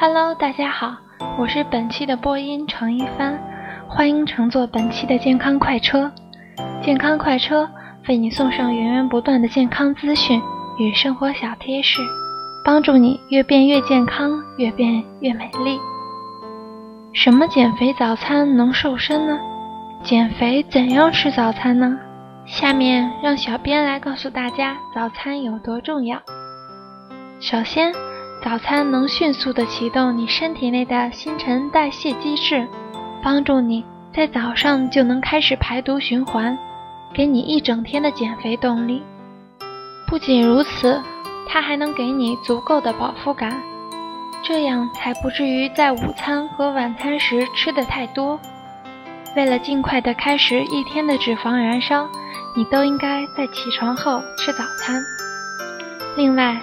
Hello，大家好，我是本期的播音程一帆，欢迎乘坐本期的健康快车。健康快车为你送上源源不断的健康资讯与生活小贴士，帮助你越变越健康，越变越美丽。什么减肥早餐能瘦身呢？减肥怎样吃早餐呢？下面让小编来告诉大家早餐有多重要。首先，早餐能迅速的启动你身体内的新陈代谢机制，帮助你在早上就能开始排毒循环，给你一整天的减肥动力。不仅如此，它还能给你足够的饱腹感，这样才不至于在午餐和晚餐时吃的太多。为了尽快的开始一天的脂肪燃烧，你都应该在起床后吃早餐。另外，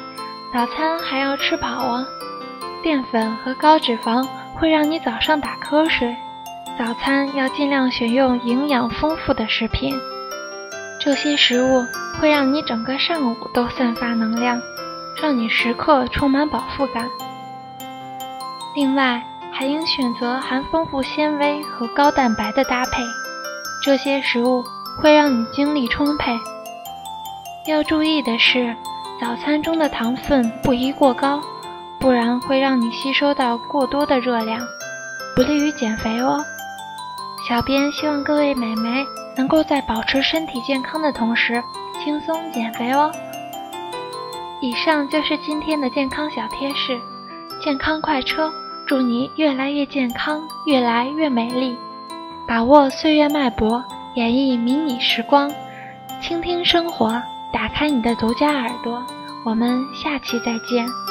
早餐还要吃饱哦。淀粉和高脂肪会让你早上打瞌睡，早餐要尽量选用营养丰富的食品。这些食物会让你整个上午都散发能量，让你时刻充满饱腹感。另外，还应选择含丰富纤维和高蛋白的搭配，这些食物会让你精力充沛。要注意的是，早餐中的糖分不宜过高，不然会让你吸收到过多的热量，不利于减肥哦。小编希望各位美眉能够在保持身体健康的同时，轻松减肥哦。以上就是今天的健康小贴士，健康快车。祝你越来越健康，越来越美丽。把握岁月脉搏，演绎迷你时光，倾听生活，打开你的独家耳朵。我们下期再见。